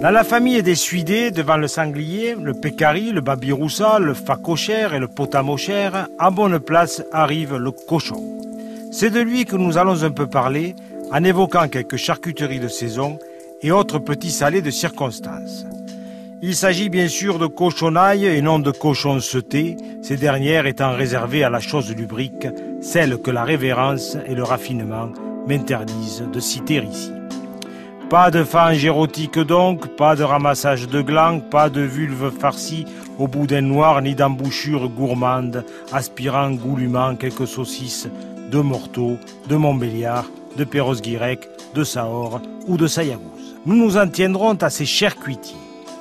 Dans la famille des suidés, devant le sanglier, le pécari, le babiroussa, le facochère et le potamochère, à bonne place arrive le cochon. C'est de lui que nous allons un peu parler en évoquant quelques charcuteries de saison et autres petits salés de circonstance. Il s'agit bien sûr de cochonailles et non de cochons sautés, ces dernières étant réservées à la chose lubrique, celle que la révérence et le raffinement m'interdisent de citer ici. Pas de fange érotique donc, pas de ramassage de glands, pas de vulve farcie au boudin noir, ni d'embouchure gourmande, aspirant goulûment quelques saucisses de morteau, de Montbéliard, de Perros-Guirec, de Sahor ou de Sayagouz. Nous nous en tiendrons à ces chers cuitiers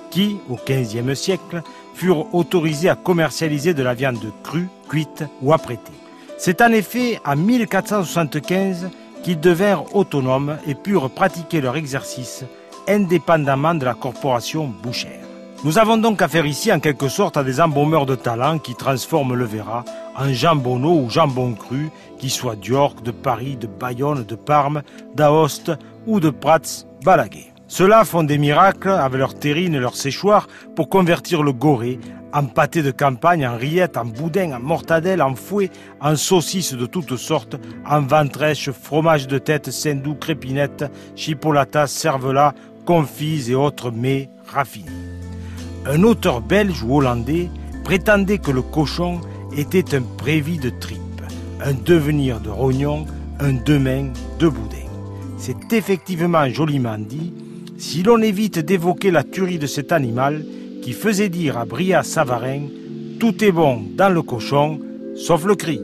qui, au XVe siècle, furent autorisés à commercialiser de la viande crue, cuite ou apprêtée. C'est en effet en 1475 qu'ils devinrent autonomes et purent pratiquer leur exercice indépendamment de la corporation bouchère. Nous avons donc affaire ici en quelque sorte à des embaumeurs de talent qui transforment le verra en jambonneau ou jambon cru, qui soit d'York, de Paris, de Bayonne, de Parme, d'Aoste ou de Prats, Balaguer. Ceux-là font des miracles avec leur terrine et leur séchoir pour convertir le goré en pâté de campagne, en rillettes, en boudin, en mortadelle, en fouet, en saucisses de toutes sortes, en ventrèche, fromage de tête, sindou, crépinette, chipolata, cervelas, confits et autres mets raffinés. Un auteur belge ou hollandais prétendait que le cochon était un prévis de tripe, un devenir de rognon, un demain de boudin. C'est effectivement joliment dit, si l'on évite d'évoquer la tuerie de cet animal qui faisait dire à Bria Savarin Tout est bon dans le cochon, sauf le cri.